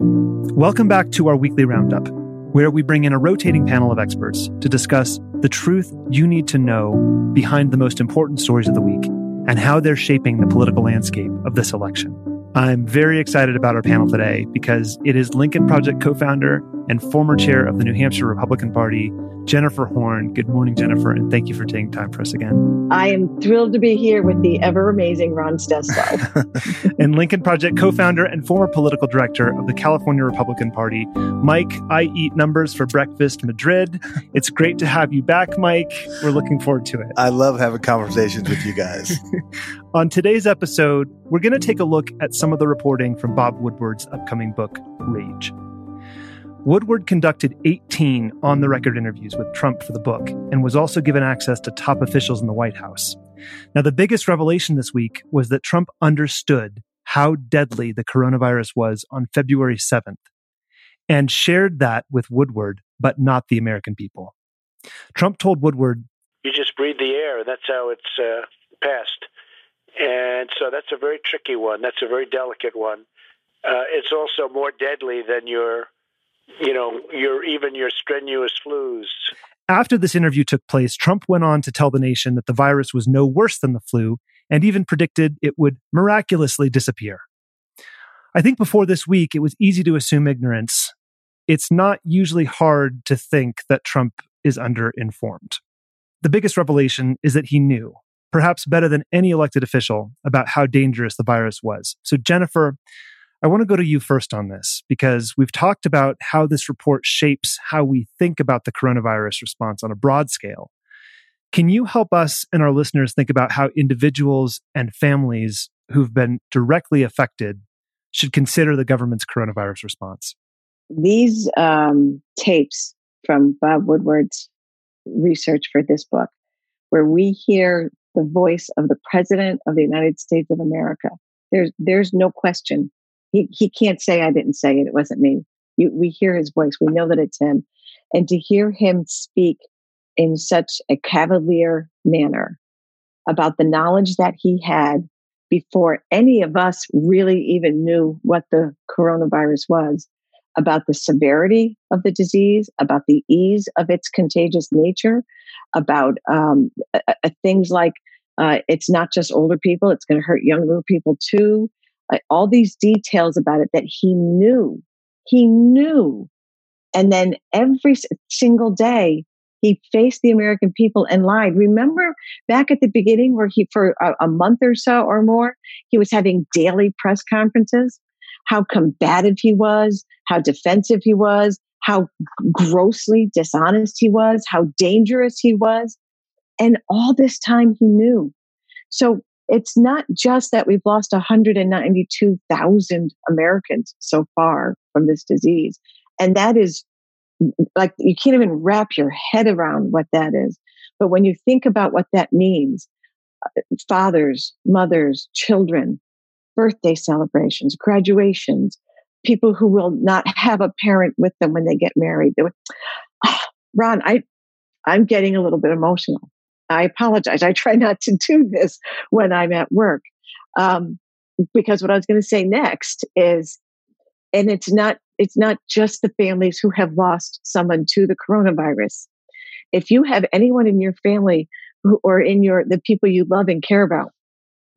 Welcome back to our weekly roundup, where we bring in a rotating panel of experts to discuss the truth you need to know behind the most important stories of the week and how they're shaping the political landscape of this election. I'm very excited about our panel today because it is Lincoln Project co founder and former chair of the New Hampshire Republican Party, Jennifer Horn. Good morning, Jennifer, and thank you for taking time for us again. I am thrilled to be here with the ever amazing Ron Steslow. and Lincoln Project co founder and former political director of the California Republican Party, Mike. I eat numbers for breakfast, Madrid. It's great to have you back, Mike. We're looking forward to it. I love having conversations with you guys. On today's episode, we're going to take a look at some of the reporting from Bob Woodward's upcoming book, Rage. Woodward conducted 18 on the record interviews with Trump for the book and was also given access to top officials in the White House. Now, the biggest revelation this week was that Trump understood how deadly the coronavirus was on February 7th and shared that with Woodward, but not the American people. Trump told Woodward, You just breathe the air. And that's how it's uh, passed. And so that's a very tricky one. That's a very delicate one. Uh, it's also more deadly than your, you know, your even your strenuous flus. After this interview took place, Trump went on to tell the nation that the virus was no worse than the flu and even predicted it would miraculously disappear. I think before this week, it was easy to assume ignorance. It's not usually hard to think that Trump is underinformed. The biggest revelation is that he knew, perhaps better than any elected official, about how dangerous the virus was. So, Jennifer, I want to go to you first on this because we've talked about how this report shapes how we think about the coronavirus response on a broad scale. Can you help us and our listeners think about how individuals and families who've been directly affected should consider the government's coronavirus response? These um, tapes from Bob Woodward's research for this book, where we hear the voice of the President of the United States of America, there's there's no question. He he can't say I didn't say it. It wasn't me. You, we hear his voice. We know that it's him, and to hear him speak in such a cavalier manner about the knowledge that he had before any of us really even knew what the coronavirus was, about the severity of the disease, about the ease of its contagious nature, about um, uh, things like uh, it's not just older people, it's going to hurt younger people too. All these details about it that he knew. He knew. And then every single day, he faced the American people and lied. Remember back at the beginning where he, for a, a month or so or more, he was having daily press conferences, how combative he was, how defensive he was, how grossly dishonest he was, how dangerous he was. And all this time he knew. So it's not just that we've lost 192,000 Americans so far from this disease. And that is like you can't even wrap your head around what that is. But when you think about what that means, uh, fathers, mothers, children, birthday celebrations, graduations, people who will not have a parent with them when they get married. Oh, Ron, I, I'm getting a little bit emotional. I apologize. I try not to do this when I'm at work. Um, because what I was going to say next is, and it's not it's not just the families who have lost someone to the coronavirus. If you have anyone in your family who, or in your the people you love and care about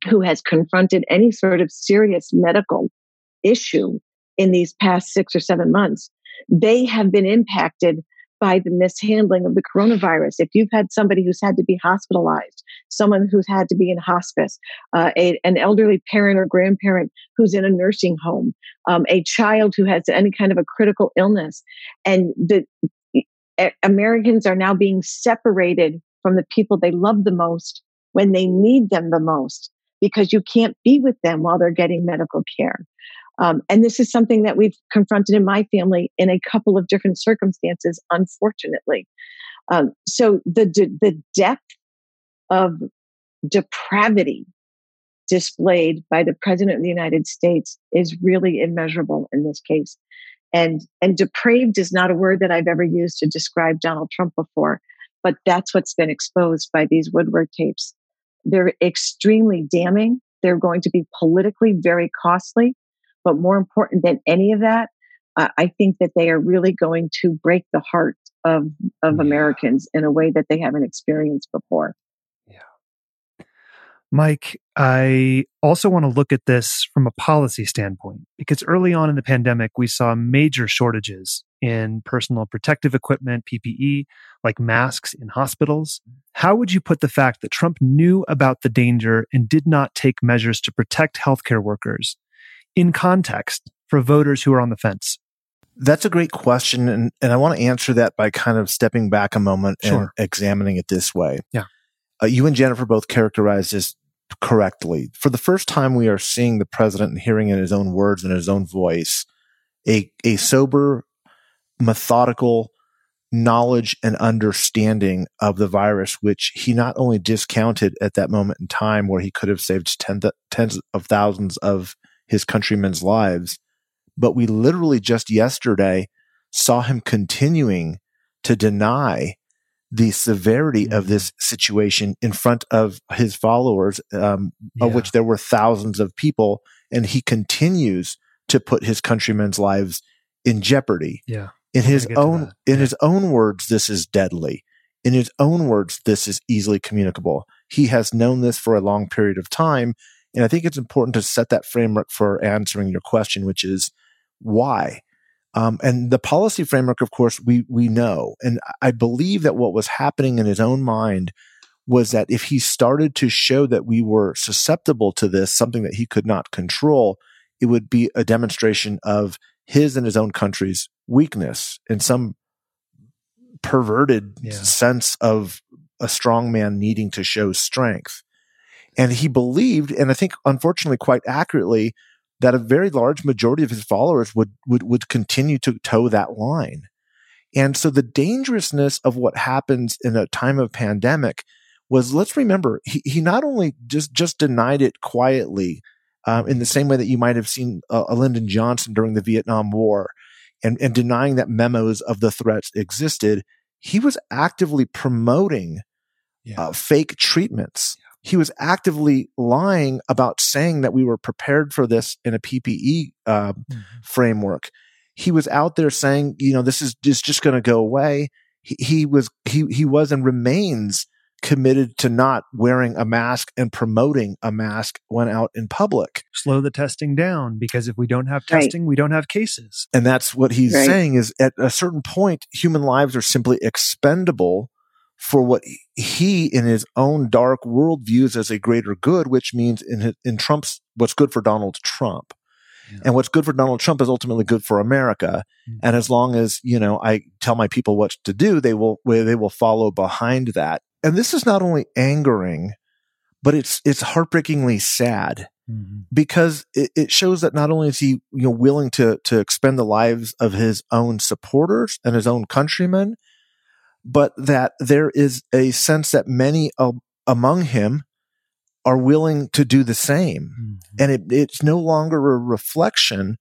who has confronted any sort of serious medical issue in these past six or seven months, they have been impacted by the mishandling of the coronavirus. If you've had somebody who's had to be hospitalized, someone who's had to be in hospice, uh, a, an elderly parent or grandparent who's in a nursing home, um, a child who has any kind of a critical illness, and the Americans are now being separated from the people they love the most when they need them the most because you can't be with them while they're getting medical care. Um, and this is something that we've confronted in my family in a couple of different circumstances, unfortunately. Um, so the the depth of depravity displayed by the president of the United States is really immeasurable in this case. And and depraved is not a word that I've ever used to describe Donald Trump before, but that's what's been exposed by these Woodward tapes. They're extremely damning. They're going to be politically very costly. But more important than any of that, uh, I think that they are really going to break the heart of, of yeah. Americans in a way that they haven't experienced before. Yeah. Mike, I also want to look at this from a policy standpoint because early on in the pandemic, we saw major shortages in personal protective equipment, PPE, like masks in hospitals. How would you put the fact that Trump knew about the danger and did not take measures to protect healthcare workers in context for voters who are on the fence? That's a great question. And, and I want to answer that by kind of stepping back a moment sure. and examining it this way. Yeah. Uh, you and Jennifer both characterized this correctly. For the first time, we are seeing the president and hearing in his own words and his own voice a, a sober, methodical knowledge and understanding of the virus, which he not only discounted at that moment in time where he could have saved tens of thousands of his countrymen's lives. But we literally just yesterday saw him continuing to deny the severity of this situation in front of his followers, um, yeah. of which there were thousands of people. And he continues to put his countrymen's lives in jeopardy. Yeah. In his own, in yeah. his own words, this is deadly. In his own words, this is easily communicable. He has known this for a long period of time and I think it's important to set that framework for answering your question, which is why? Um, and the policy framework, of course, we we know, and I believe that what was happening in his own mind was that if he started to show that we were susceptible to this, something that he could not control, it would be a demonstration of his and his own country's weakness in some perverted yeah. sense of a strong man needing to show strength. And he believed, and I think unfortunately quite accurately, that a very large majority of his followers would, would, would continue to toe that line. And so the dangerousness of what happens in a time of pandemic was let's remember he, he not only just just denied it quietly um, in the same way that you might have seen uh, Lyndon Johnson during the Vietnam War and, and denying that memos of the threats existed, he was actively promoting yeah. uh, fake treatments he was actively lying about saying that we were prepared for this in a PPE uh, mm-hmm. framework. He was out there saying, you know, this is just, just going to go away. He, he was he he was and remains committed to not wearing a mask and promoting a mask when out in public. Slow the testing down because if we don't have testing, right. we don't have cases. And that's what he's right. saying is at a certain point, human lives are simply expendable for what he in his own dark world views as a greater good, which means in his, in Trump's what's good for Donald Trump. Yeah. And what's good for Donald Trump is ultimately good for America. Mm-hmm. And as long as, you know, I tell my people what to do, they will they will follow behind that. And this is not only angering, but it's it's heartbreakingly sad. Mm-hmm. Because it, it shows that not only is he you know willing to to expend the lives of his own supporters and his own countrymen, but that there is a sense that many among him are willing to do the same. Mm-hmm. And it, it's no longer a reflection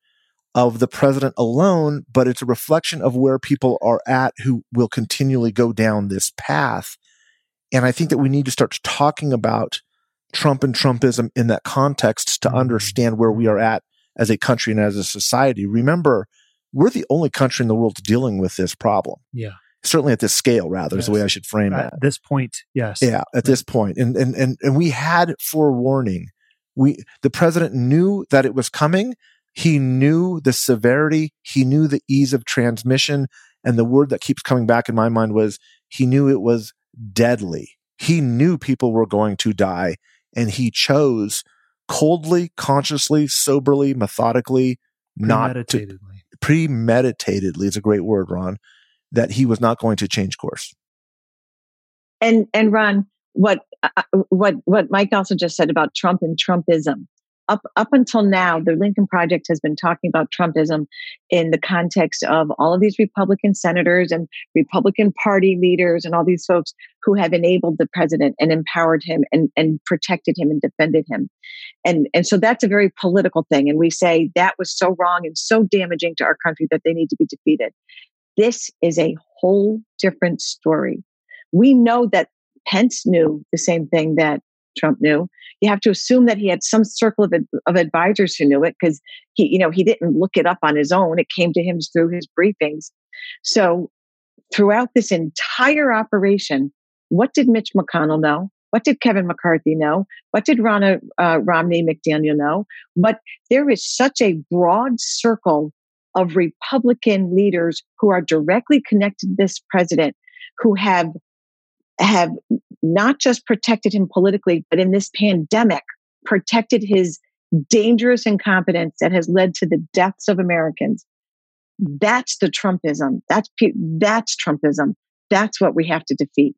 of the president alone, but it's a reflection of where people are at who will continually go down this path. And I think that we need to start talking about Trump and Trumpism in that context to mm-hmm. understand where we are at as a country and as a society. Remember, we're the only country in the world dealing with this problem. Yeah certainly at this scale rather yes. is the way I should frame at it. At this point, yes. Yeah, at this point. And, and and and we had forewarning. We the president knew that it was coming. He knew the severity, he knew the ease of transmission, and the word that keeps coming back in my mind was he knew it was deadly. He knew people were going to die and he chose coldly, consciously, soberly, methodically, not to premeditatedly is a great word, Ron that he was not going to change course. And and Ron, what uh, what what Mike also just said about Trump and Trumpism. up up until now, the Lincoln Project has been talking about Trumpism in the context of all of these Republican senators and Republican Party leaders and all these folks who have enabled the president and empowered him and, and protected him and defended him. And and so that's a very political thing. And we say that was so wrong and so damaging to our country that they need to be defeated. This is a whole different story. We know that Pence knew the same thing that Trump knew. You have to assume that he had some circle of, of advisors who knew it because he, you know, he didn't look it up on his own. It came to him through his briefings. So throughout this entire operation, what did Mitch McConnell know? What did Kevin McCarthy know? What did Ronna, uh, Romney McDaniel know? But there is such a broad circle of Republican leaders who are directly connected to this president who have have not just protected him politically, but in this pandemic, protected his dangerous incompetence that has led to the deaths of Americans. That's the Trumpism. That's that's Trumpism. That's what we have to defeat.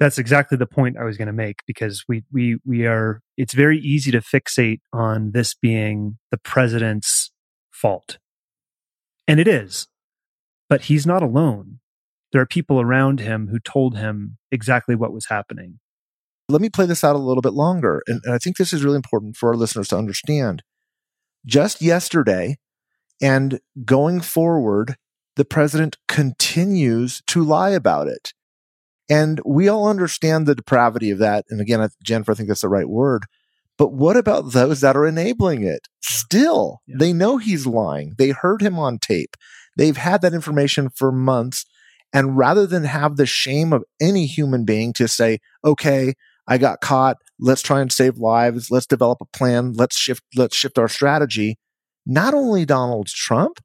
That's exactly the point I was going to make because we we we are. It's very easy to fixate on this being the president's fault, and it is. But he's not alone there are people around him who told him exactly what was happening. Let me play this out a little bit longer. And, and I think this is really important for our listeners to understand. Just yesterday and going forward, the president continues to lie about it. And we all understand the depravity of that. And again, Jennifer, I think that's the right word. But what about those that are enabling it? Still, yeah. they know he's lying. They heard him on tape. They've had that information for months. And rather than have the shame of any human being to say, okay, I got caught. Let's try and save lives. Let's develop a plan. Let's shift, let's shift our strategy. Not only Donald Trump,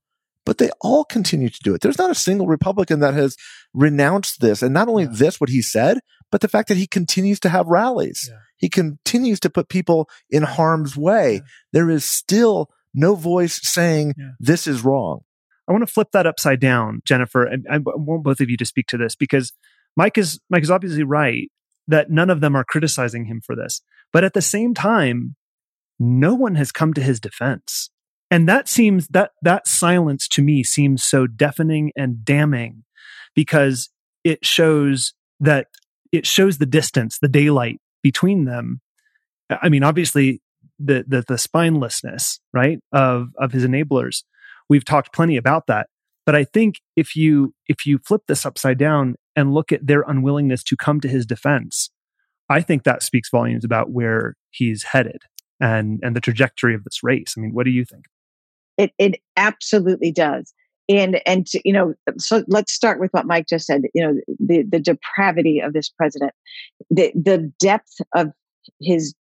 but they all continue to do it. There's not a single Republican that has renounced this. And not only yeah. this, what he said, but the fact that he continues to have rallies. Yeah. He continues to put people in harm's way. Yeah. There is still no voice saying this is wrong. I want to flip that upside down, Jennifer, and I want both of you to speak to this because Mike is Mike is obviously right that none of them are criticizing him for this. But at the same time, no one has come to his defense. And that seems that that silence to me seems so deafening and damning because it shows that it shows the distance, the daylight between them. I mean, obviously the the, the spinelessness, right, of of his enablers we've talked plenty about that. But I think if you if you flip this upside down and look at their unwillingness to come to his defense, I think that speaks volumes about where he's headed and and the trajectory of this race. I mean, what do you think? It it absolutely does. And and you know, so let's start with what Mike just said. You know, the the depravity of this president, the the depth of his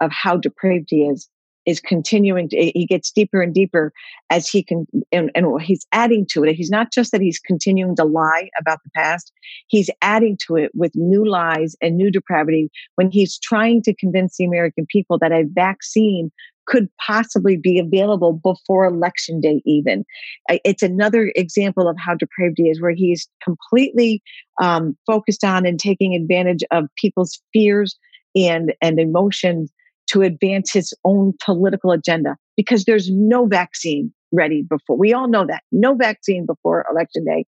of how depraved he is is continuing to, he gets deeper and deeper as he can and, and he's adding to it he's not just that he's continuing to lie about the past he's adding to it with new lies and new depravity when he's trying to convince the american people that a vaccine could possibly be available before election day even it's another example of how depraved he is where he's completely um, focused on and taking advantage of people's fears and and emotions to advance his own political agenda because there's no vaccine ready before. We all know that. No vaccine before election day.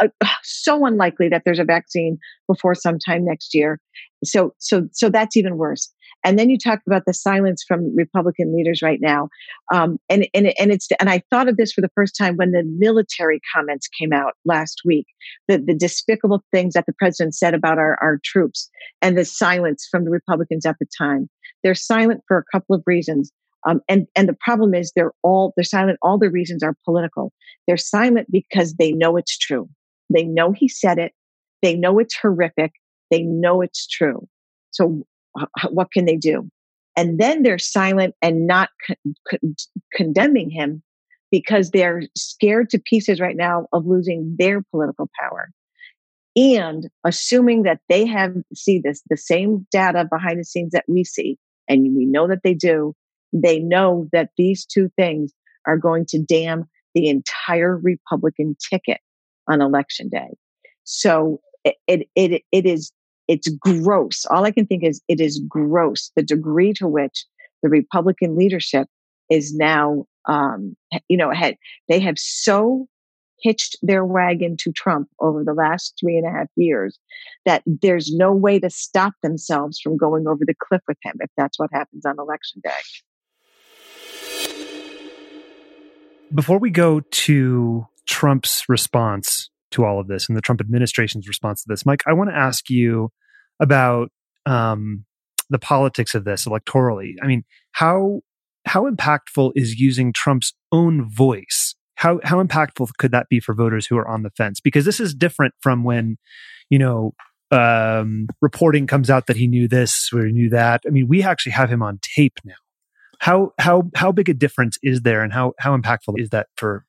Uh, so unlikely that there's a vaccine before sometime next year. So so so that's even worse. And then you talk about the silence from Republican leaders right now, um, and and and it's and I thought of this for the first time when the military comments came out last week, the the despicable things that the president said about our our troops, and the silence from the Republicans at the time. They're silent for a couple of reasons. Um, and and the problem is they're all they're silent. All the reasons are political. They're silent because they know it's true. They know he said it. They know it's horrific. They know it's true. So what can they do? And then they're silent and not con- con- condemning him because they're scared to pieces right now of losing their political power and assuming that they have see this the same data behind the scenes that we see and we know that they do they know that these two things are going to damn the entire republican ticket on election day so it it it, it is it's gross all i can think is it is gross the degree to which the Republican leadership is now, um, you know, had, they have so hitched their wagon to Trump over the last three and a half years that there's no way to stop themselves from going over the cliff with him if that's what happens on election day. Before we go to Trump's response to all of this and the Trump administration's response to this, Mike, I want to ask you about um, the politics of this electorally. I mean, how how impactful is using Trump's own voice? How how impactful could that be for voters who are on the fence? Because this is different from when, you know, um, reporting comes out that he knew this or he knew that. I mean, we actually have him on tape now. How how how big a difference is there, and how how impactful is that for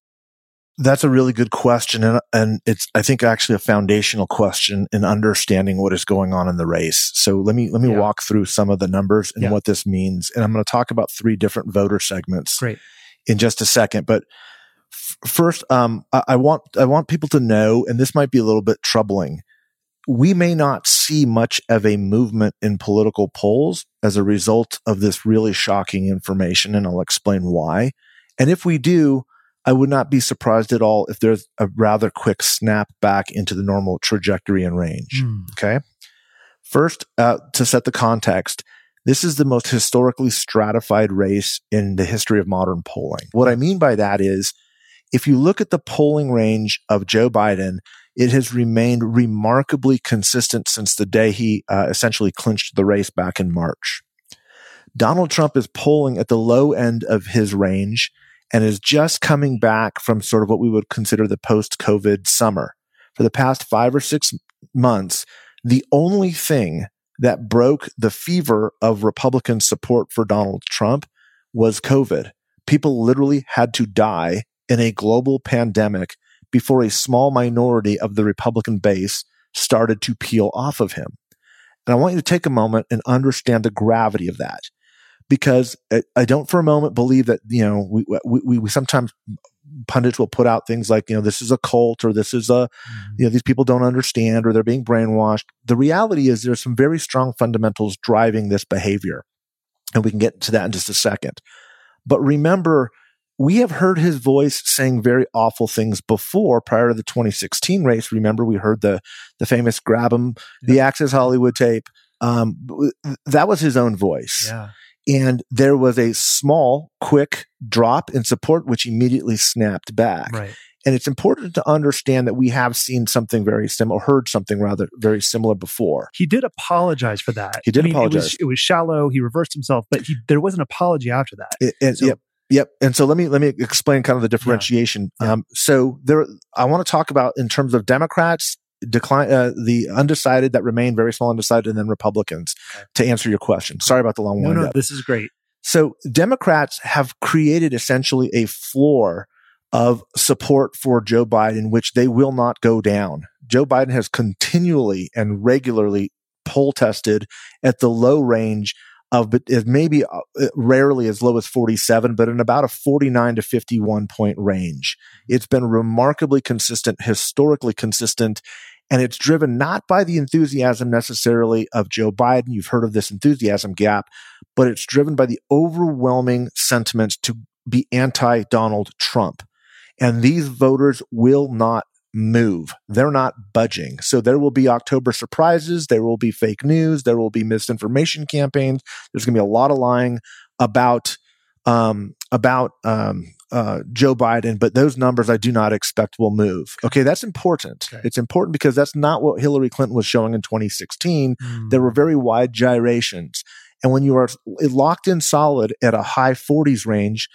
that's a really good question. And, and it's, I think, actually a foundational question in understanding what is going on in the race. So let me, let me yeah. walk through some of the numbers and yeah. what this means. And I'm going to talk about three different voter segments Great. in just a second. But f- first, um, I, I want, I want people to know, and this might be a little bit troubling. We may not see much of a movement in political polls as a result of this really shocking information. And I'll explain why. And if we do, I would not be surprised at all if there's a rather quick snap back into the normal trajectory and range. Mm. Okay. First, uh, to set the context, this is the most historically stratified race in the history of modern polling. What I mean by that is if you look at the polling range of Joe Biden, it has remained remarkably consistent since the day he uh, essentially clinched the race back in March. Donald Trump is polling at the low end of his range and is just coming back from sort of what we would consider the post COVID summer. For the past five or six months, the only thing that broke the fever of Republican support for Donald Trump was COVID. People literally had to die in a global pandemic before a small minority of the Republican base started to peel off of him. And I want you to take a moment and understand the gravity of that because I don't for a moment believe that, you know, we, we, we sometimes pundits will put out things like, you know, this is a cult or this is a, mm-hmm. you know, these people don't understand or they're being brainwashed. The reality is there's some very strong fundamentals driving this behavior. And we can get to that in just a second. But remember, we have heard his voice saying very awful things before prior to the 2016 race. Remember, we heard the, the famous grab him, the Access Hollywood tape. Um, that was his own voice. Yeah. And there was a small, quick drop in support, which immediately snapped back. Right. And it's important to understand that we have seen something very similar, heard something rather very similar before. He did apologize for that. He did I mean, apologize. It was, it was, shallow. He reversed himself, but he, there was an apology after that. It, and, so, yep. Yep. And so let me let me explain kind of the differentiation. Yeah. Um, so there, I want to talk about in terms of Democrats decline uh, the undecided that remain very small undecided and then republicans okay. to answer your question sorry about the long no, no, up. this is great so democrats have created essentially a floor of support for joe biden which they will not go down joe biden has continually and regularly poll tested at the low range of maybe uh, rarely as low as 47, but in about a 49 to 51 point range. It's been remarkably consistent, historically consistent, and it's driven not by the enthusiasm necessarily of Joe Biden. You've heard of this enthusiasm gap, but it's driven by the overwhelming sentiment to be anti Donald Trump. And these voters will not move. They're not budging. So there will be October surprises. There will be fake news. There will be misinformation campaigns. There's going to be a lot of lying about um, about um, uh, Joe Biden, but those numbers I do not expect will move. Okay, that's important. Okay. It's important because that's not what Hillary Clinton was showing in 2016. Mm. There were very wide gyrations. And when you are locked in solid at a high 40s range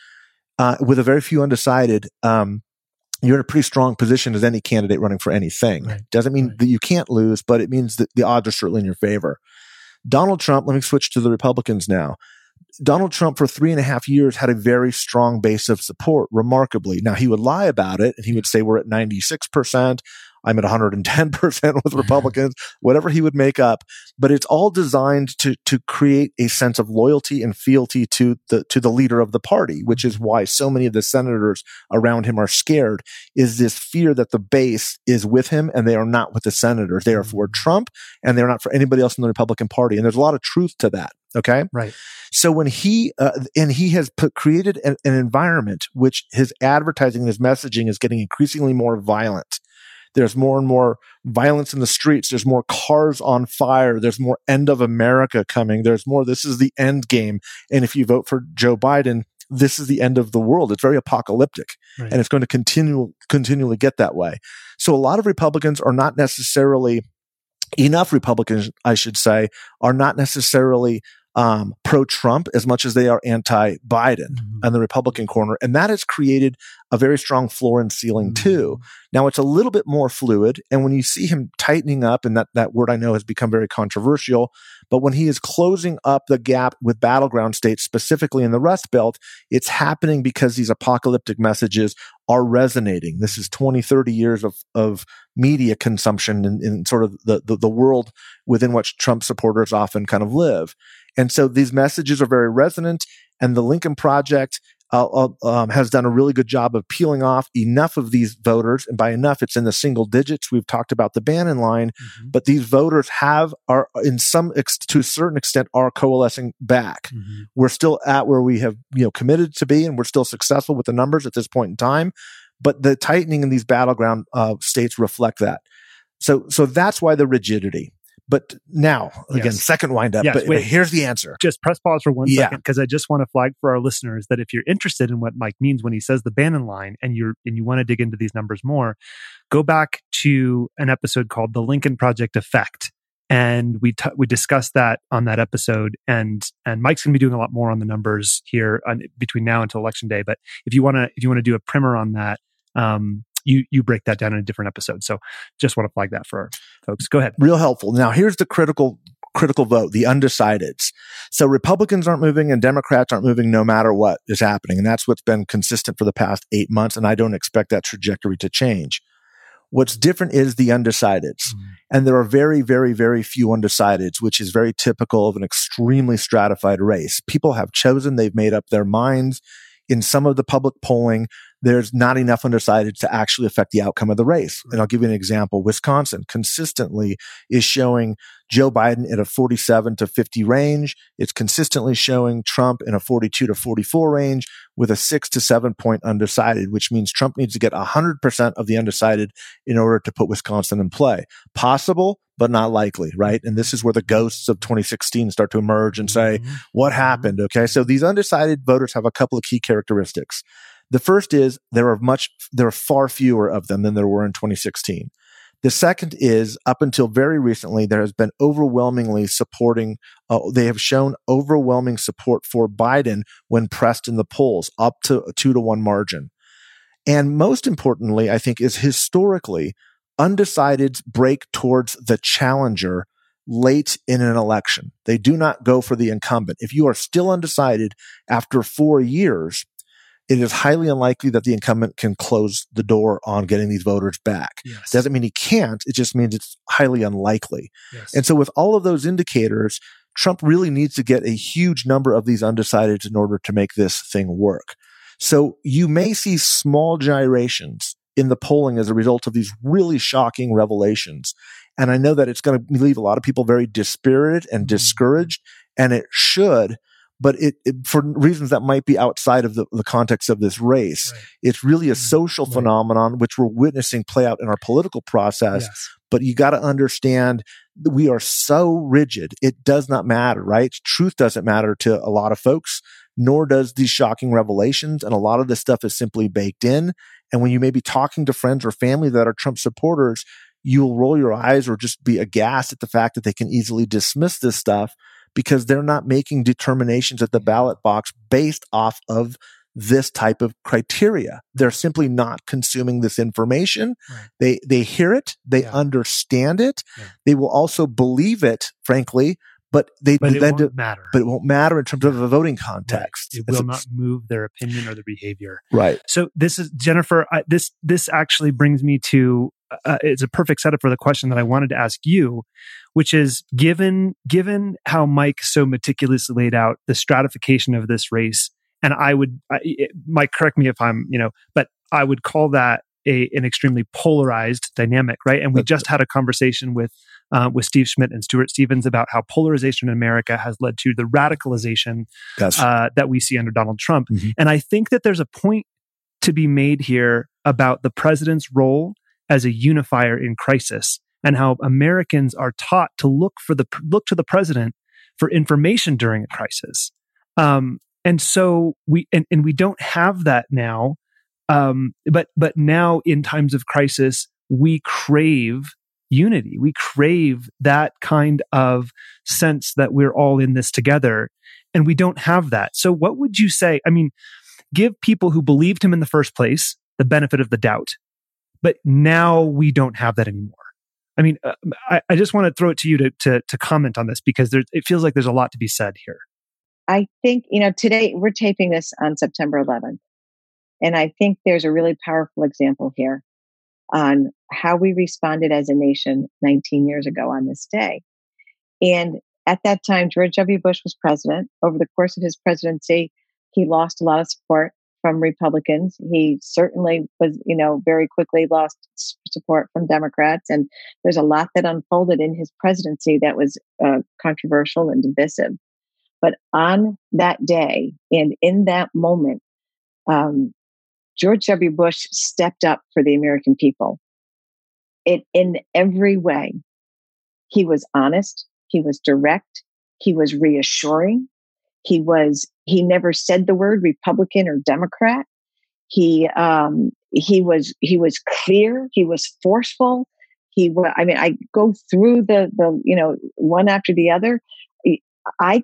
uh, with a very few undecided, um, you're in a pretty strong position as any candidate running for anything. Right. Doesn't mean right. that you can't lose, but it means that the odds are certainly in your favor. Donald Trump, let me switch to the Republicans now. Donald Trump for three and a half years had a very strong base of support, remarkably. Now he would lie about it and he would say we're at 96%. I'm at 110% with Republicans, whatever he would make up. But it's all designed to, to create a sense of loyalty and fealty to the, to the leader of the party, which is why so many of the senators around him are scared is this fear that the base is with him and they are not with the senators. They are for Trump and they're not for anybody else in the Republican party. And there's a lot of truth to that. Okay. Right. So when he, uh, and he has put, created an, an environment which his advertising, his messaging is getting increasingly more violent. There's more and more violence in the streets. There's more cars on fire. There's more end of America coming. There's more. This is the end game. And if you vote for Joe Biden, this is the end of the world. It's very apocalyptic Right. and it's going to continue, continually get that way. So a lot of Republicans are not necessarily enough Republicans, I should say, are not necessarily um, pro Trump as much as they are anti Biden Mhm. on the Republican corner. And that has created a very strong floor and ceiling too. Now it's a little bit more fluid. And when you see him tightening up, and that, that word I know has become very controversial, but when he is closing up the gap with battleground states, specifically in the Rust Belt, it's happening because these apocalyptic messages are resonating. This is 20, 30 years of, of media consumption in, in sort of the, the, the world within which Trump supporters often kind of live. And so these messages are very resonant. And the Lincoln Project uh, uh, um, has done a really good job of peeling off enough of these voters. And by enough, it's in the single digits. We've talked about the Bannon line, Mhm. but these voters have are in some ex- to a certain extent are coalescing back. Mhm. We're still at where we have you know committed to be, and we're still successful with the numbers at this point in time. But the tightening in these battleground uh, states reflect that. So so that's why the rigidity. But now again, Yes. second wind up. Yes, but, wait. here's the answer. Just press pause for one Yeah. second because I just want to flag for our listeners that if you're interested in what Mike means when he says the Bannon line and you're and you want to dig into these numbers more, go back to an episode called "The Lincoln Project Effect," and we t- we discussed that on that episode. And and Mike's going to be doing a lot more on the numbers here on, between now until election day. But if you want to if you want to do a primer on that, um, you you break that down in a different episode. So just want to flag that for folks. Go ahead. real helpful. Now, here's the critical critical vote, the undecideds. So Republicans aren't moving and Democrats aren't moving no matter what is happening. And that's what's been consistent for the past eight months. And I don't expect that trajectory to change. What's different is the undecideds. Mm-hmm. And there are very, very, very few undecideds, which is very typical of an extremely stratified race. People have chosen, they've made up their minds. In some of the public polling, there's not enough undecided to actually affect the outcome of the race. And I'll give you an example. Wisconsin consistently is showing Joe Biden in a 47 to 50 range. It's consistently showing Trump in a 42 to 44 range with a six to seven point undecided, which means Trump needs to get 100% of the undecided in order to put Wisconsin in play. Possible, but not likely, right? And this is where the ghosts of 2016 start to emerge and say, Mhm. what happened? Okay. So these undecided voters have a couple of key characteristics. The first is there are much, there are far fewer of them than there were in 2016. The second is up until very recently, there has been overwhelmingly supporting, uh, they have shown overwhelming support for Biden when pressed in the polls up to a two to one margin. And most importantly, I think is historically undecideds break towards the challenger late in an election. They do not go for the incumbent. If you are still undecided after four years, it is highly unlikely that the incumbent can close the door on getting these voters back. Yes. Doesn't mean he can't. It just means it's highly unlikely. yes. And so with all of those indicators, Trump really needs to get a huge number of these undecideds in order to make this thing work. So you may see small gyrations in the polling as a result of these really shocking revelations. And I know that it's going to leave a lot of people very dispirited and mm-hmm. discouraged, and it should. But it, it for reasons that might be outside of the, the context of this race, Right. it's really a mm-hmm. social Right. phenomenon which we're witnessing play out in our political process Yes. but you got to understand that we are so rigid. It does not matter, right? Truth doesn't matter to a lot of folks, nor does these shocking revelations. And a lot of this stuff is simply baked in. And when you may be talking to friends or family that are Trump supporters, you'll roll your eyes or just be aghast at the fact that they can easily dismiss this stuff because they're not making determinations at the mm-hmm. ballot box based off of this type of criteria. They're simply not consuming this information. Right. They they hear it, they Yeah. understand it, Yeah. they will also believe it, frankly, but they But it won't do- matter. but it won't matter in terms of the voting context. It will not move their opinion or their behavior. right. So this is Jennifer. I, this this actually brings me to uh, it's a perfect setup for the question that I wanted to ask you, which is given given how Mike so meticulously laid out the stratification of this race, and I would I, it, Mike correct me if I'm you know, but I would call that a, an extremely polarized dynamic, right? And we just had a conversation with uh, with Steve Schmidt and Stuart Stevens about how polarization in America has led to the radicalization uh, that we see under Donald Trump. Mm-hmm. And I think that there's a point to be made here about the president's role as a unifier in crisis and how Americans are taught to look for the look to the president for information during a crisis. Um, and so we and, and we don't have that now. Um, but but now in times of crisis, we crave unity. We crave that kind of sense that we're all in this together, and we don't have that. So, what would you say? I mean, give people who believed him in the first place the benefit of the doubt but now we don't have that anymore. I mean, uh, I, I, just want to throw it to you to, to, to comment on this because there, it feels like there's a lot to be said here. I think, you know, today we're taping this on September 11th. And I think there's a really powerful example here on how we responded as a nation 19 years ago on this day. And at that time, George W. Bush was president. Over the course of his presidency, he lost a lot of support from Republicans. He certainly was, you know, very quickly lost support from Democrats. And there's a lot that unfolded in his presidency that was uh, controversial and divisive. But on that day and in that moment, um, George W. Bush stepped up for the American people. It in every way. He was honest. He was direct. He was reassuring. He was he never said the word Republican or Democrat. He um, he was he was clear. He was forceful. He I mean I go through the the you know one after the other. I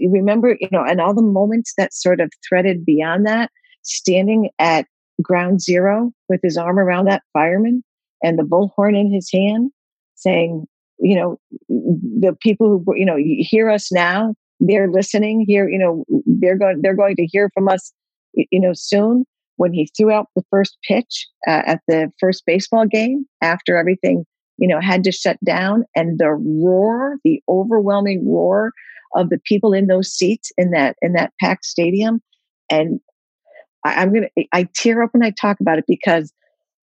remember you know and all the moments that sort of threaded beyond that, standing at ground zero with his arm around that fireman and the bullhorn in his hand, saying, you know, the people who you know hear us now they're listening here you know they're going they're going to hear from us you know soon. When he threw out the first pitch uh, at the first baseball game after everything you know had to shut down and the roar the overwhelming roar of the people in those seats in that in that packed stadium and I, i'm gonna i tear up when i talk about it because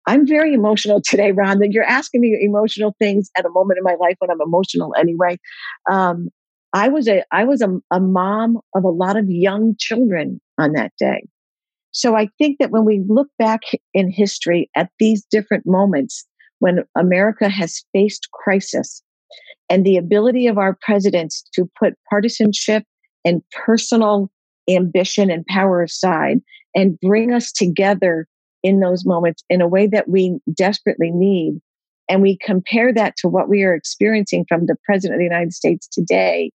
i'm very emotional today ron that you're asking me emotional things at a moment in my life when i'm emotional anyway. Um, I was a I was a, a mom of a lot of young children on that day. So I think that when we look back in history at these different moments when America has faced crisis and the ability of our presidents to put partisanship and personal ambition and power aside and bring us together in those moments in a way that we desperately need. And we compare that to what we are experiencing from the president of the United States today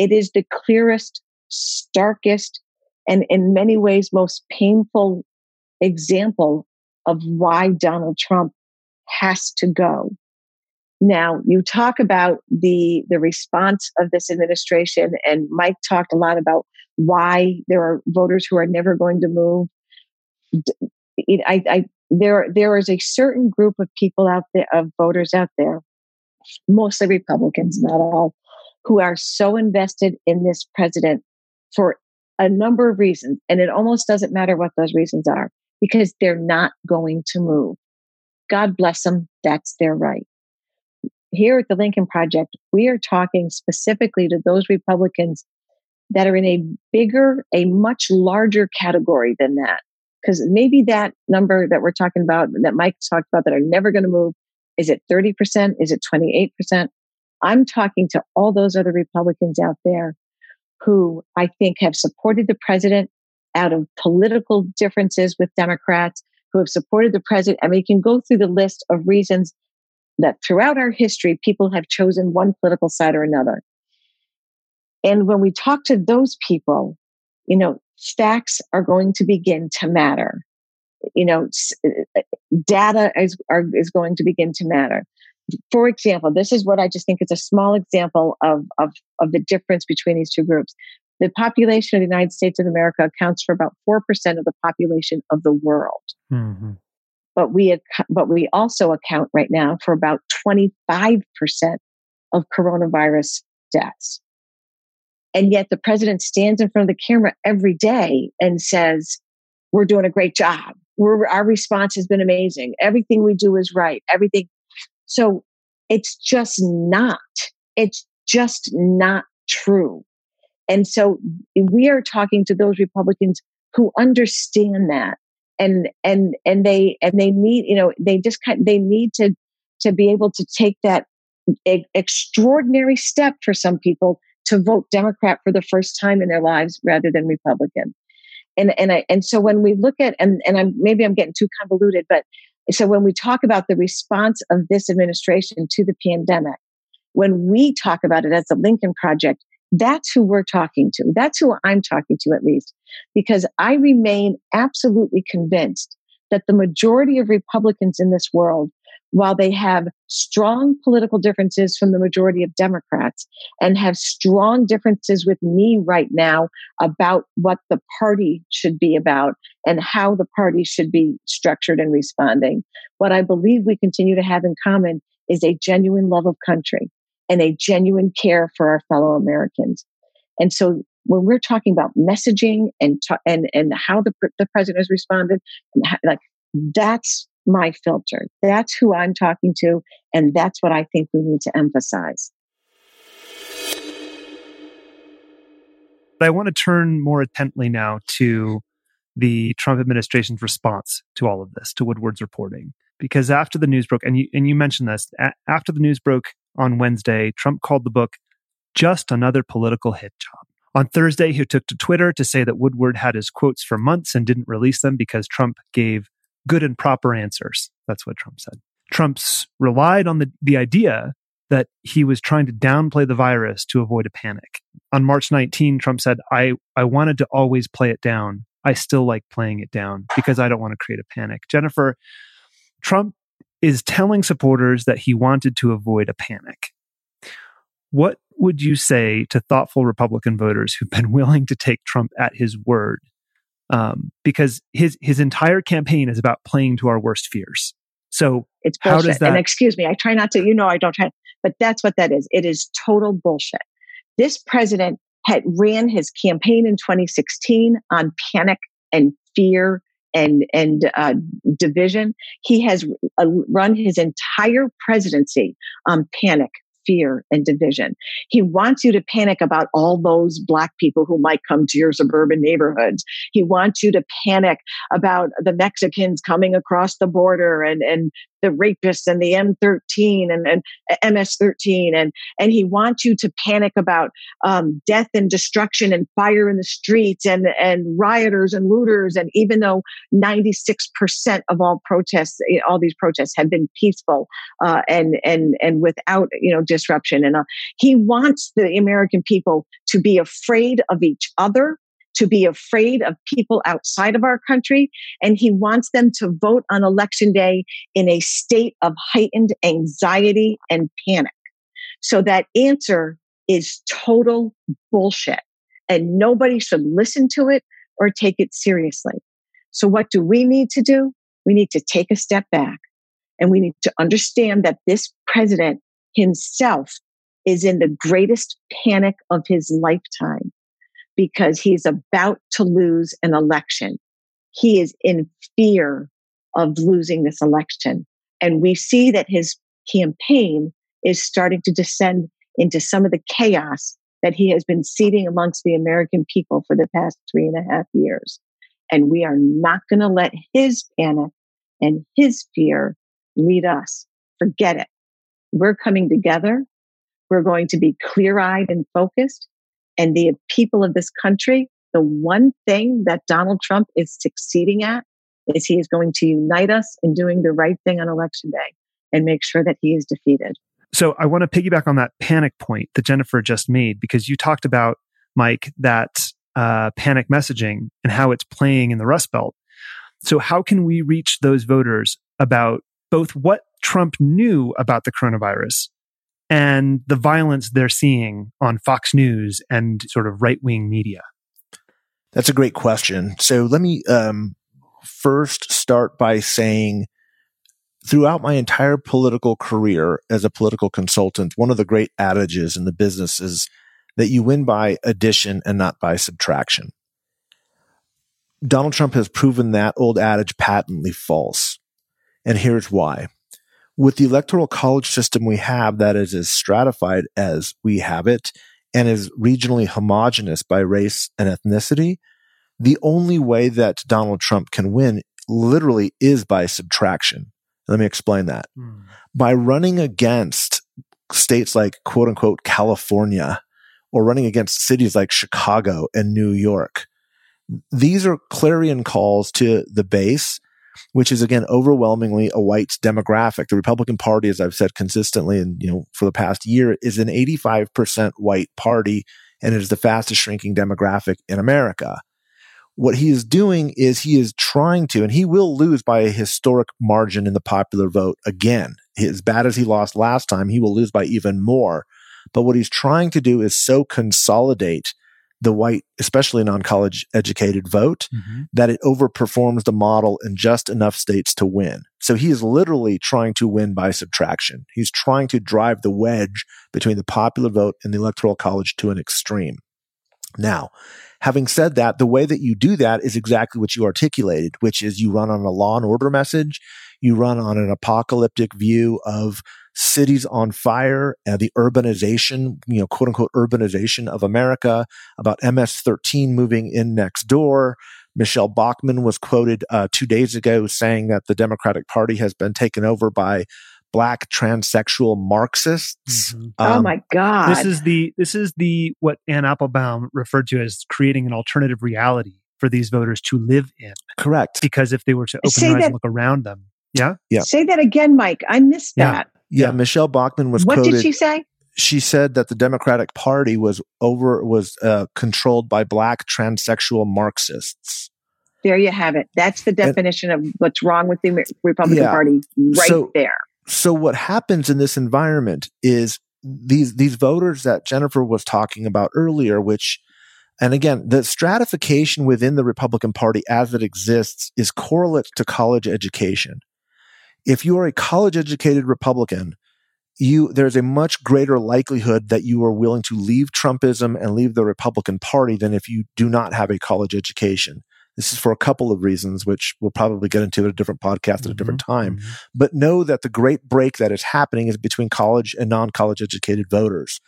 it is the clearest, starkest, and in many ways most painful example of why Donald Trump has to go. Now, you talk about the the response of this administration, and Mike talked a lot about why there are voters who are never going to move. I, I, there, there is a certain group of people out there, of voters out there, mostly Republicans, not all, who are so invested in this president for a number of reasons. And it almost doesn't matter what those reasons are because they're not going to move. God bless them. That's their right. Here at the Lincoln Project, we are talking specifically to those Republicans that are in a bigger, a much larger category than that. Because maybe that number that we're talking about, that Mike talked about, that are never going to move, is it 30%? Is it 28%? I'm talking to all those other Republicans out there who I think have supported the president out of political differences with Democrats, who have supported the president. I mean, you can go through the list of reasons that throughout our history, people have chosen one political side or another. And when we talk to those people, you know, facts are going to begin to matter. You know, uh, data is, are, is going to begin to matter for example, this is what I just think is a small example of, of, of the difference between these two groups. The population of the United States of America accounts for about 4% of the population of the world. Mm-hmm. but we but we also account right now for about 25% of coronavirus deaths. And yet the president stands in front of the camera every day and says, we're doing a great job. We're, our response has been amazing. Everything we do is right. Everything. So it's just not. It's just not true. And so we are talking to those Republicans who understand that and and and they and they need you know they just kind they need to to be able to take that extraordinary step for some people to vote Democrat for the first time in their lives rather than Republican. And and I and so when we look at and and I'm maybe I'm getting too convoluted, but so when we talk about the response of this administration to the pandemic, when we talk about it as the Lincoln Project, that's who we're talking to. That's who I'm talking to, at least, because I remain absolutely convinced that the majority of Republicans in this world while they have strong political differences from the majority of Democrats and have strong differences with me right now about what the party should be about and how the party should be structured and responding, what I believe we continue to have in common is a genuine love of country and a genuine care for our fellow Americans. And so when we're talking about messaging and and and how the the president has responded, how, like that's my filter. That's who I'm talking to. And that's what I think we need to emphasize. I want to turn more intently now to the Trump administration's response to all of this, to Woodward's reporting. Because after the news broke, and you, and you mentioned this, a- after the news broke on Wednesday, Trump called the book just another political hit job. On Thursday, he took to Twitter to say that Woodward had his quotes for months and didn't release them because Trump gave good and proper answers. That's what Trump said. Trump's relied on the, the idea that he was trying to downplay the virus to avoid a panic. On March 19, Trump said, I, I wanted to always play it down. I still like playing it down because I don't want to create a panic. Jennifer, Trump is telling supporters that he wanted to avoid a panic. What would you say to thoughtful Republican voters who've been willing to take Trump at his word um, because his his entire campaign is about playing to our worst fears. So it's bullshit. How does that- and excuse me, I try not to. You know, I don't try, but that's what that is. It is total bullshit. This president had ran his campaign in 2016 on panic and fear and and uh, division. He has uh, run his entire presidency on panic, fear and division. He wants you to panic about all those black people who might come to your suburban neighborhoods. He wants you to panic about the Mexicans coming across the border and, and the rapists and the M13 and, and MS13. And, and he wants you to panic about um, death and destruction and fire in the streets and, and rioters and looters. And even though 96% of all protests, eh, all these protests have been peaceful uh, and, and, and without, you know, disruption. And uh, he wants the American people to be afraid of each other to be afraid of people outside of our country. And he wants them to vote on election day in a state of heightened anxiety and panic. So that answer is total bullshit. And nobody should listen to it or take it seriously. So, what do we need to do? We need to take a step back and we need to understand that this president himself is in the greatest panic of his lifetime because he's about to lose an election. He is in fear of losing this election. And we see that his campaign is starting to descend into some of the chaos that he has been seeding amongst the American people for the past three and a half years. And we are not going to let his panic and his fear lead us. Forget it. We're coming together. We're going to be clear eyed and focused and the people of this country, the one thing that Donald Trump is succeeding at is he is going to unite us in doing the right thing on election day and make sure that he is defeated. So I want to piggyback on that panic point that Jennifer just made because you talked about Mike that uh, panic messaging and how it's playing in the Rust Belt. So how can we reach those voters about both what Trump knew about the coronavirus and the violence they're seeing on Fox News and sort of right wing media? That's a great question. So let me um, first start by saying throughout my entire political career as a political consultant, one of the great adages in the business is that you win by addition and not by subtraction. Donald Trump has proven that old adage patently false. And here's why. With the electoral college system we have that is as stratified as we have it and is regionally homogenous by race and ethnicity, the only way that Donald Trump can win literally is by subtraction. Let me explain that. Mm. By running against states like quote unquote California or running against cities like Chicago and New York, these are clarion calls to the base, which is again overwhelmingly a white demographic. The Republican Party, as I've said consistently and you know for the past year, is an 85% white party and it is the fastest shrinking demographic in America. What he is doing is he is trying to, and he will lose by a historic margin in the popular vote again. As bad as he lost last time, he will lose by even more. But what he's trying to do is so consolidate the white, especially non college educated vote, mm-hmm. that it overperforms the model in just enough states to win. So he is literally trying to win by subtraction. He's trying to drive the wedge between the popular vote and the electoral college to an extreme. Now, having said that, the way that you do that is exactly what you articulated, which is you run on a law and order message. You run on an apocalyptic view of cities on fire, uh, the urbanization, you know, quote unquote urbanization of America, about MS-13 moving in next door. Michele Bachmann was quoted uh, two days ago saying that the Democratic Party has been taken over by black transsexual Marxists. Mm-hmm. Oh um, oh my God! This is the this is the what Anne Applebaum referred to as creating an alternative reality for these voters to live in. Correct. Because if they were to open Say their eyes that, and look around them, yeah, yeah. Say that again, Mike. I missed yeah. that. Yeah, yeah. Michele Bachmann was. What quoted, did she say? She said that the Democratic Party was over was uh, controlled by black transsexual Marxists. There you have it. That's the definition and, of what's wrong with the Republican yeah. Party, right so, there. So what happens in this environment is these these voters that Jennifer was talking about earlier, which and again, the stratification within the Republican Party as it exists is correlate to college education. If you are a college educated Republican, you there's a much greater likelihood that you are willing to leave Trumpism and leave the Republican Party than if you do not have a college education. This is for a couple of reasons, which we'll probably get into at a different podcast at mm-hmm, a different mm-hmm. time. Mm-hmm. But know that the great break that is happening is between college and non college educated voters.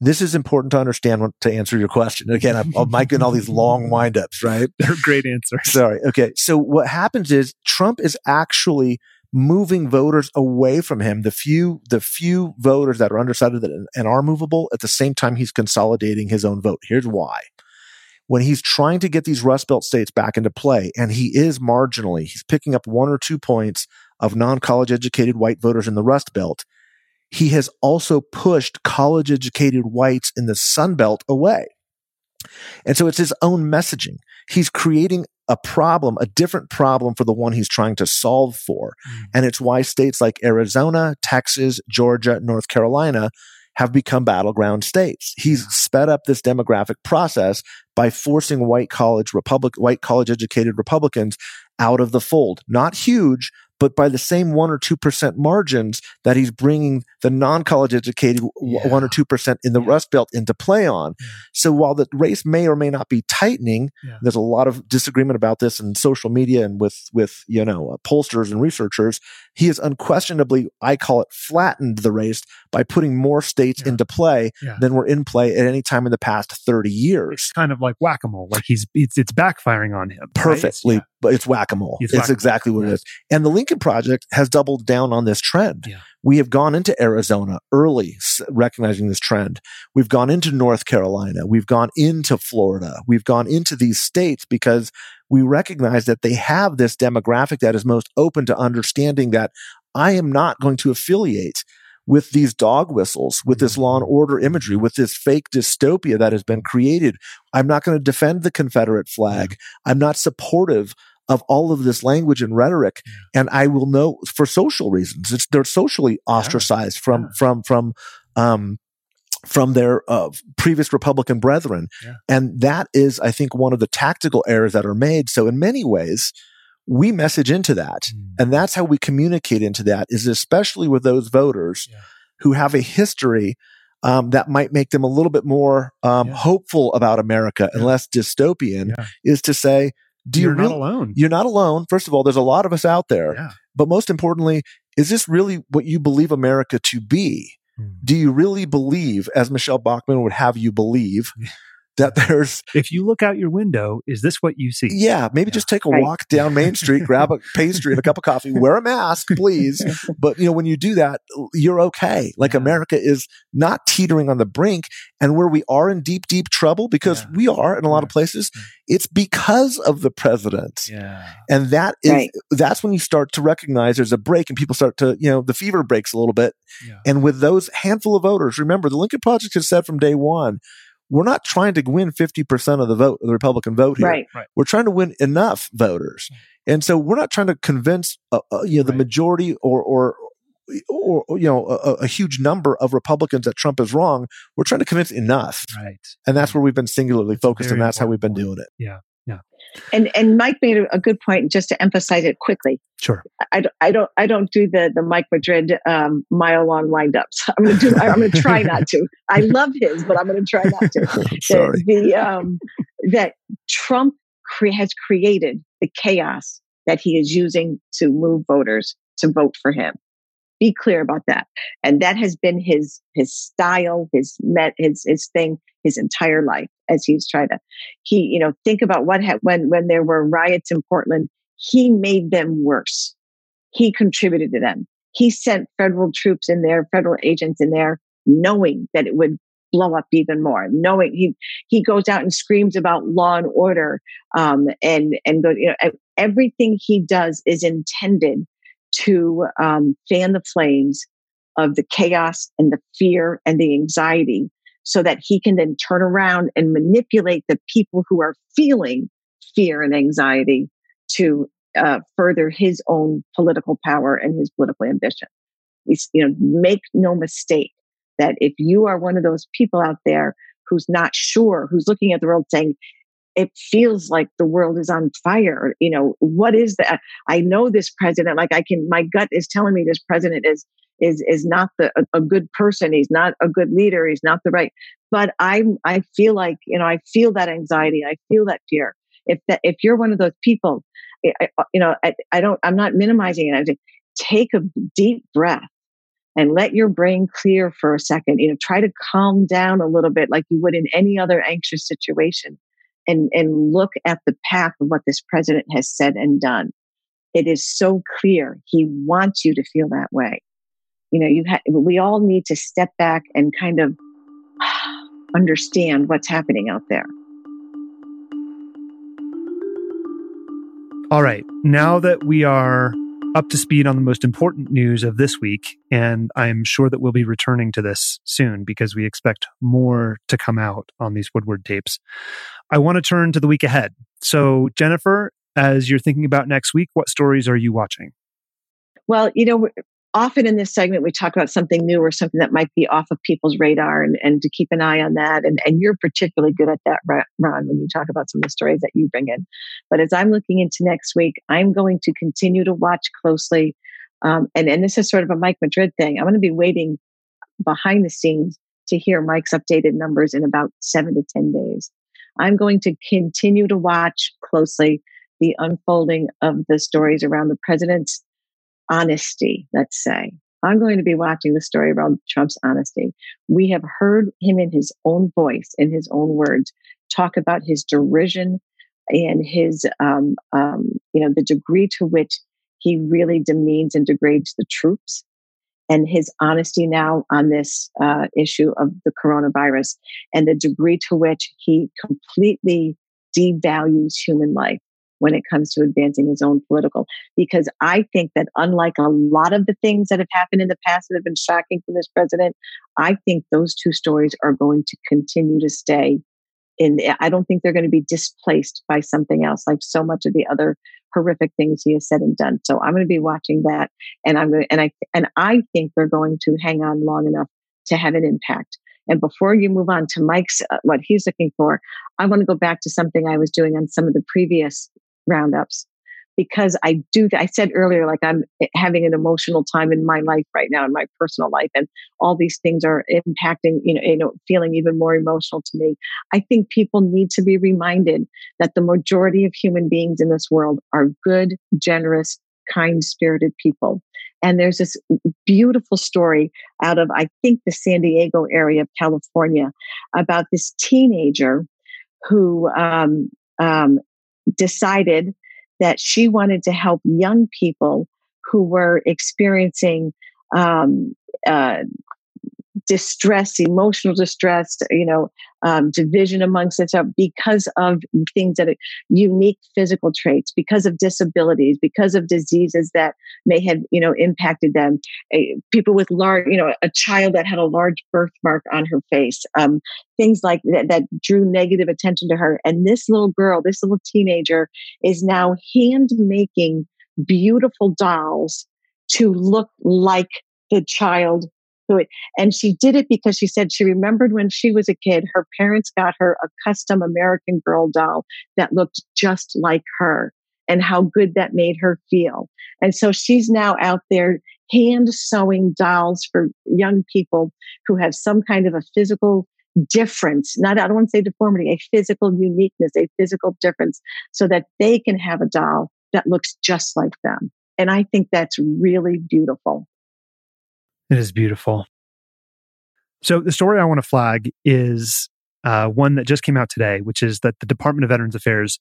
This is important to understand to answer your question. Again, I'm, I'm making all these long windups, right? They're great answers. Sorry. Okay. So what happens is Trump is actually moving voters away from him. The few, the few voters that are undecided and are movable at the same time he's consolidating his own vote. Here's why when he's trying to get these Rust Belt states back into play, and he is marginally, he's picking up one or two points of non college educated white voters in the Rust Belt. He has also pushed college educated whites in the Sun Belt away. And so it's his own messaging. He's creating a problem, a different problem for the one he's trying to solve for. Mm. And it's why states like Arizona, Texas, Georgia, North Carolina have become battleground states. He's sped up this demographic process by forcing white college Republic, white college educated Republicans out of the fold. Not huge, but by the same one or two percent margins that he's bringing the non-college educated yeah. one or two percent in the yeah. Rust Belt into play on. Yeah. So while the race may or may not be tightening, there's a lot of disagreement about this in social media and with with you know uh, pollsters and researchers. He has unquestionably, I call it, flattened the race by putting more states into play than were in play at any time in the past 30 years. It's kind of like whack-a-mole. Like he's it's, it's backfiring on him. Perfectly, right? But it's whack-a-mole. It's, it's exactly what it is. And the Lincoln Project has doubled down on this trend. Yeah. We have gone into Arizona early, recognizing this trend. We've gone into North Carolina. We've gone into Florida. We've gone into these states because we recognize that they have this demographic that is most open to understanding that I am not going to affiliate with these dog whistles, with this law and mm-hmm. order imagery, with this fake dystopia that has been created. I'm not going to defend the Confederate flag. I'm not supportive of all of this language and rhetoric. Yeah. And I will know for social reasons. It's, they're socially ostracized yeah. from, yeah. from, from, um, from their uh, previous Republican brethren. And that is, I think, one of the tactical errors that are made. So in many ways, we message into that. Mm. And that's how we communicate into that is especially with those voters yeah. who have a history um, that might make them a little bit more um, yeah. hopeful about America and less dystopian is to say, do you're you really, not alone. You're not alone. First of all, there's a lot of us out there. But most importantly, is this really what you believe America to be? Mm. Do you really believe, as Michele Bachmann would have you believe, that there's if you look out your window is this what you see yeah maybe yeah. just take a right. walk down main street grab a pastry and a cup of coffee wear a mask please but you know when you do that you're okay like yeah. america is not teetering on the brink and where we are in deep deep trouble because yeah. we are in a lot of places mm. it's because of the president yeah and that is right. that's when you start to recognize there's a break and people start to you know the fever breaks a little bit and with those handful of voters remember the lincoln project has said from day one we're not trying to win 50% of the vote, the Republican vote here. Right. right. We're trying to win enough voters. And so we're not trying to convince, uh, uh, you know, the right. majority or, or, or, you know, a, a, huge number of Republicans that Trump is wrong. We're trying to convince enough. Right. And that's where we've been singularly focused. And that's how we've been point. doing it. Yeah. And and Mike made a good point just to emphasize it quickly. Sure. I, I don't I don't do the the Mike Madrid um, mile long windups. I'm gonna do I'm gonna try not to. I love his, but I'm gonna try not to. Sorry. The, the um, that Trump cre- has created the chaos that he is using to move voters to vote for him. Be clear about that. And that has been his his style, his met his his thing his entire life as he's trying to he you know think about what ha- when when there were riots in Portland, he made them worse. He contributed to them. He sent federal troops in there, federal agents in there, knowing that it would blow up even more. Knowing he he goes out and screams about law and order, um, and and go, you know everything he does is intended to um, fan the flames of the chaos and the fear and the anxiety so that he can then turn around and manipulate the people who are feeling fear and anxiety to uh, further his own political power and his political ambition. We, you know, make no mistake that if you are one of those people out there who's not sure, who's looking at the world saying, it feels like the world is on fire. You know, what is that? I know this president, like I can, my gut is telling me this president is, is, is not the, a, a good person. He's not a good leader. He's not the right, but I, I feel like, you know, I feel that anxiety. I feel that fear. If that, if you're one of those people, I, uh, you know, I, I don't, I'm not minimizing it. I take a deep breath and let your brain clear for a second. You know, try to calm down a little bit like you would in any other anxious situation and, and look at the path of what this president has said and done. It is so clear. He wants you to feel that way. You know, you ha- we all need to step back and kind of understand what's happening out there. All right. Now that we are up to speed on the most important news of this week, and I'm sure that we'll be returning to this soon because we expect more to come out on these Woodward tapes. I want to turn to the week ahead. So, Jennifer, as you're thinking about next week, what stories are you watching? Well, you know, often in this segment, we talk about something new or something that might be off of people's radar and, and to keep an eye on that. And, and you're particularly good at that, Ron, when you talk about some of the stories that you bring in. But as I'm looking into next week, I'm going to continue to watch closely. Um, and, and this is sort of a Mike Madrid thing. I'm going to be waiting behind the scenes to hear Mike's updated numbers in about seven to 10 days. I'm going to continue to watch closely the unfolding of the stories around the president's honesty, let's say. I'm going to be watching the story around Trump's honesty. We have heard him in his own voice, in his own words, talk about his derision and his, um, um, you know, the degree to which he really demeans and degrades the troops and his honesty now on this uh, issue of the coronavirus and the degree to which he completely devalues human life when it comes to advancing his own political. Because I think that unlike a lot of the things that have happened in the past that have been shocking for this president, I think those two stories are going to continue to stay in. I don't think they're going to be displaced by something else, like so much of the other horrific things he has said and done. So I'm going to be watching that, and I'm going to, and I and I think they're going to hang on long enough to have an impact. And before you move on to Mike's, uh, what he's looking for, I want to go back to something I was doing on some of the previous roundups, because I do, I said earlier, like I'm having an emotional time in my life right now, in my personal life, and all these things are impacting, you know, you know, feeling even more emotional to me. I think people need to be reminded that the majority of human beings in this world are good, generous, kind spirited people. And there's this beautiful story out of, I think, the San Diego area of California about this teenager who um, um, decided that she wanted to help young people who were experiencing um, uh, distress, emotional distress, you know, um, division amongst itself because of things that are unique physical traits, because of disabilities, because of diseases that may have, you know, impacted them. people with large, you know, a child that had a large birthmark on her face, um, things like that, that drew negative attention to her. And this little girl, this little teenager is now hand making beautiful dolls to look like the child it. And she did it because she said she remembered when she was a kid, her parents got her a custom American Girl doll that looked just like her and how good that made her feel. And so she's now out there hand sewing dolls for young people who have some kind of a physical difference. Not, I don't want to say deformity, a physical uniqueness, a physical difference so that they can have a doll that looks just like them. And I think that's really beautiful. It is beautiful. So, the story I want to flag is uh, one that just came out today, which is that the Department of Veterans Affairs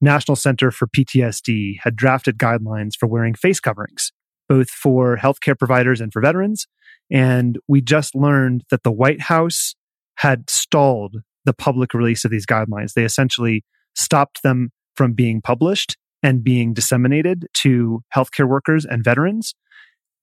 National Center for PTSD had drafted guidelines for wearing face coverings, both for healthcare providers and for veterans. And we just learned that the White House had stalled the public release of these guidelines. They essentially stopped them from being published and being disseminated to healthcare workers and veterans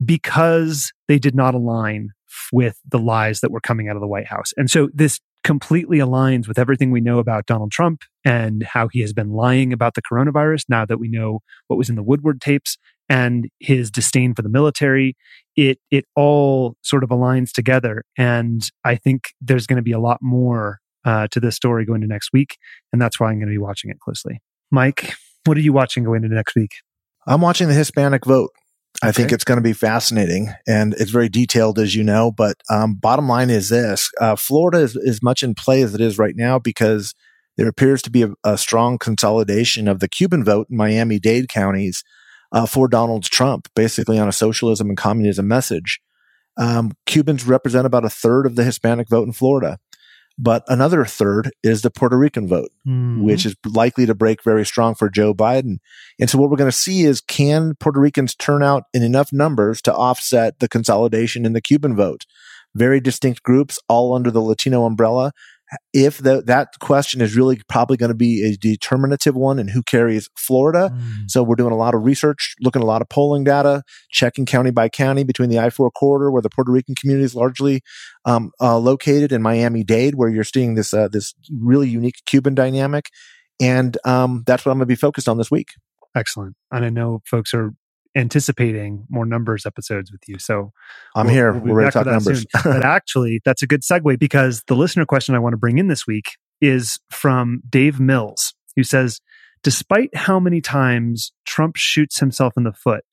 because they did not align with the lies that were coming out of the White House. And so this completely aligns with everything we know about Donald Trump and how he has been lying about the coronavirus now that we know what was in the Woodward tapes and his disdain for the military. It it all sort of aligns together. And I think there's going to be a lot more uh, to this story going to next week. And that's why I'm going to be watching it closely. Mike, what are you watching going into next week? I'm watching the Hispanic vote. I okay. think it's going to be fascinating and it's very detailed, as you know. But um, bottom line is this uh, Florida is as much in play as it is right now because there appears to be a, a strong consolidation of the Cuban vote in Miami Dade counties uh, for Donald Trump, basically on a socialism and communism message. Um, Cubans represent about a third of the Hispanic vote in Florida. But another third is the Puerto Rican vote, mm-hmm. which is likely to break very strong for Joe Biden. And so what we're going to see is can Puerto Ricans turn out in enough numbers to offset the consolidation in the Cuban vote? Very distinct groups, all under the Latino umbrella if the, that question is really probably going to be a determinative one and who carries Florida. Mm. So we're doing a lot of research, looking at a lot of polling data, checking county by county between the I-4 corridor where the Puerto Rican community is largely um, uh, located in Miami-Dade where you're seeing this, uh, this really unique Cuban dynamic. And um, that's what I'm going to be focused on this week. Excellent. And I know folks are anticipating more numbers episodes with you. So I'm we'll, here. We'll We're ready to talk numbers. but actually, that's a good segue because the listener question I want to bring in this week is from Dave Mills, who says, Despite how many times Trump shoots himself in the foot,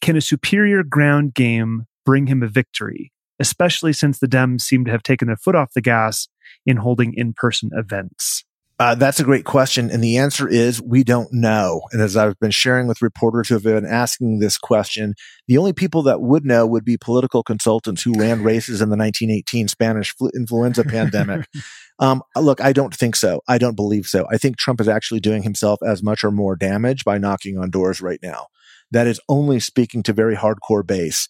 can a superior ground game bring him a victory, especially since the Dems seem to have taken their foot off the gas in holding in person events? Uh, that's a great question. And the answer is we don't know. And as I've been sharing with reporters who have been asking this question, the only people that would know would be political consultants who ran races in the 1918 Spanish flu- influenza pandemic. Um, look, I don't think so. I don't believe so. I think Trump is actually doing himself as much or more damage by knocking on doors right now. That is only speaking to very hardcore base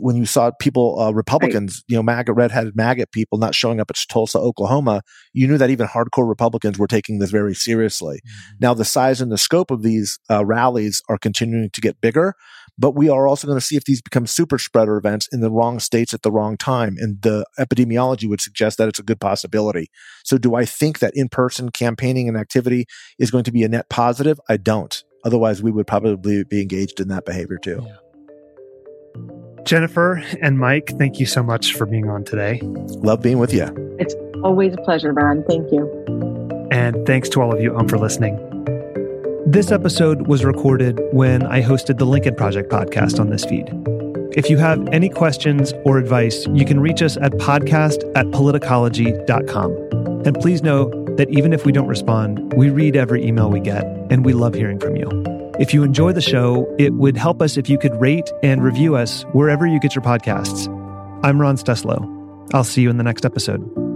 when you saw people, uh, Republicans, right. you know, MAGA, redheaded maggot people not showing up at Tulsa, Oklahoma, you knew that even hardcore Republicans were taking this very seriously. Mm-hmm. Now, the size and the scope of these uh, rallies are continuing to get bigger, but we are also going to see if these become super spreader events in the wrong states at the wrong time. And the epidemiology would suggest that it's a good possibility. So, do I think that in person campaigning and activity is going to be a net positive? I don't. Otherwise, we would probably be engaged in that behavior too. Yeah. Jennifer and Mike, thank you so much for being on today. Love being with you. It's always a pleasure, Ron. Thank you. And thanks to all of you um, for listening. This episode was recorded when I hosted the Lincoln Project podcast on this feed. If you have any questions or advice, you can reach us at podcast at politicology.com. And please know that even if we don't respond, we read every email we get, and we love hearing from you. If you enjoy the show, it would help us if you could rate and review us wherever you get your podcasts. I'm Ron Steslow. I'll see you in the next episode.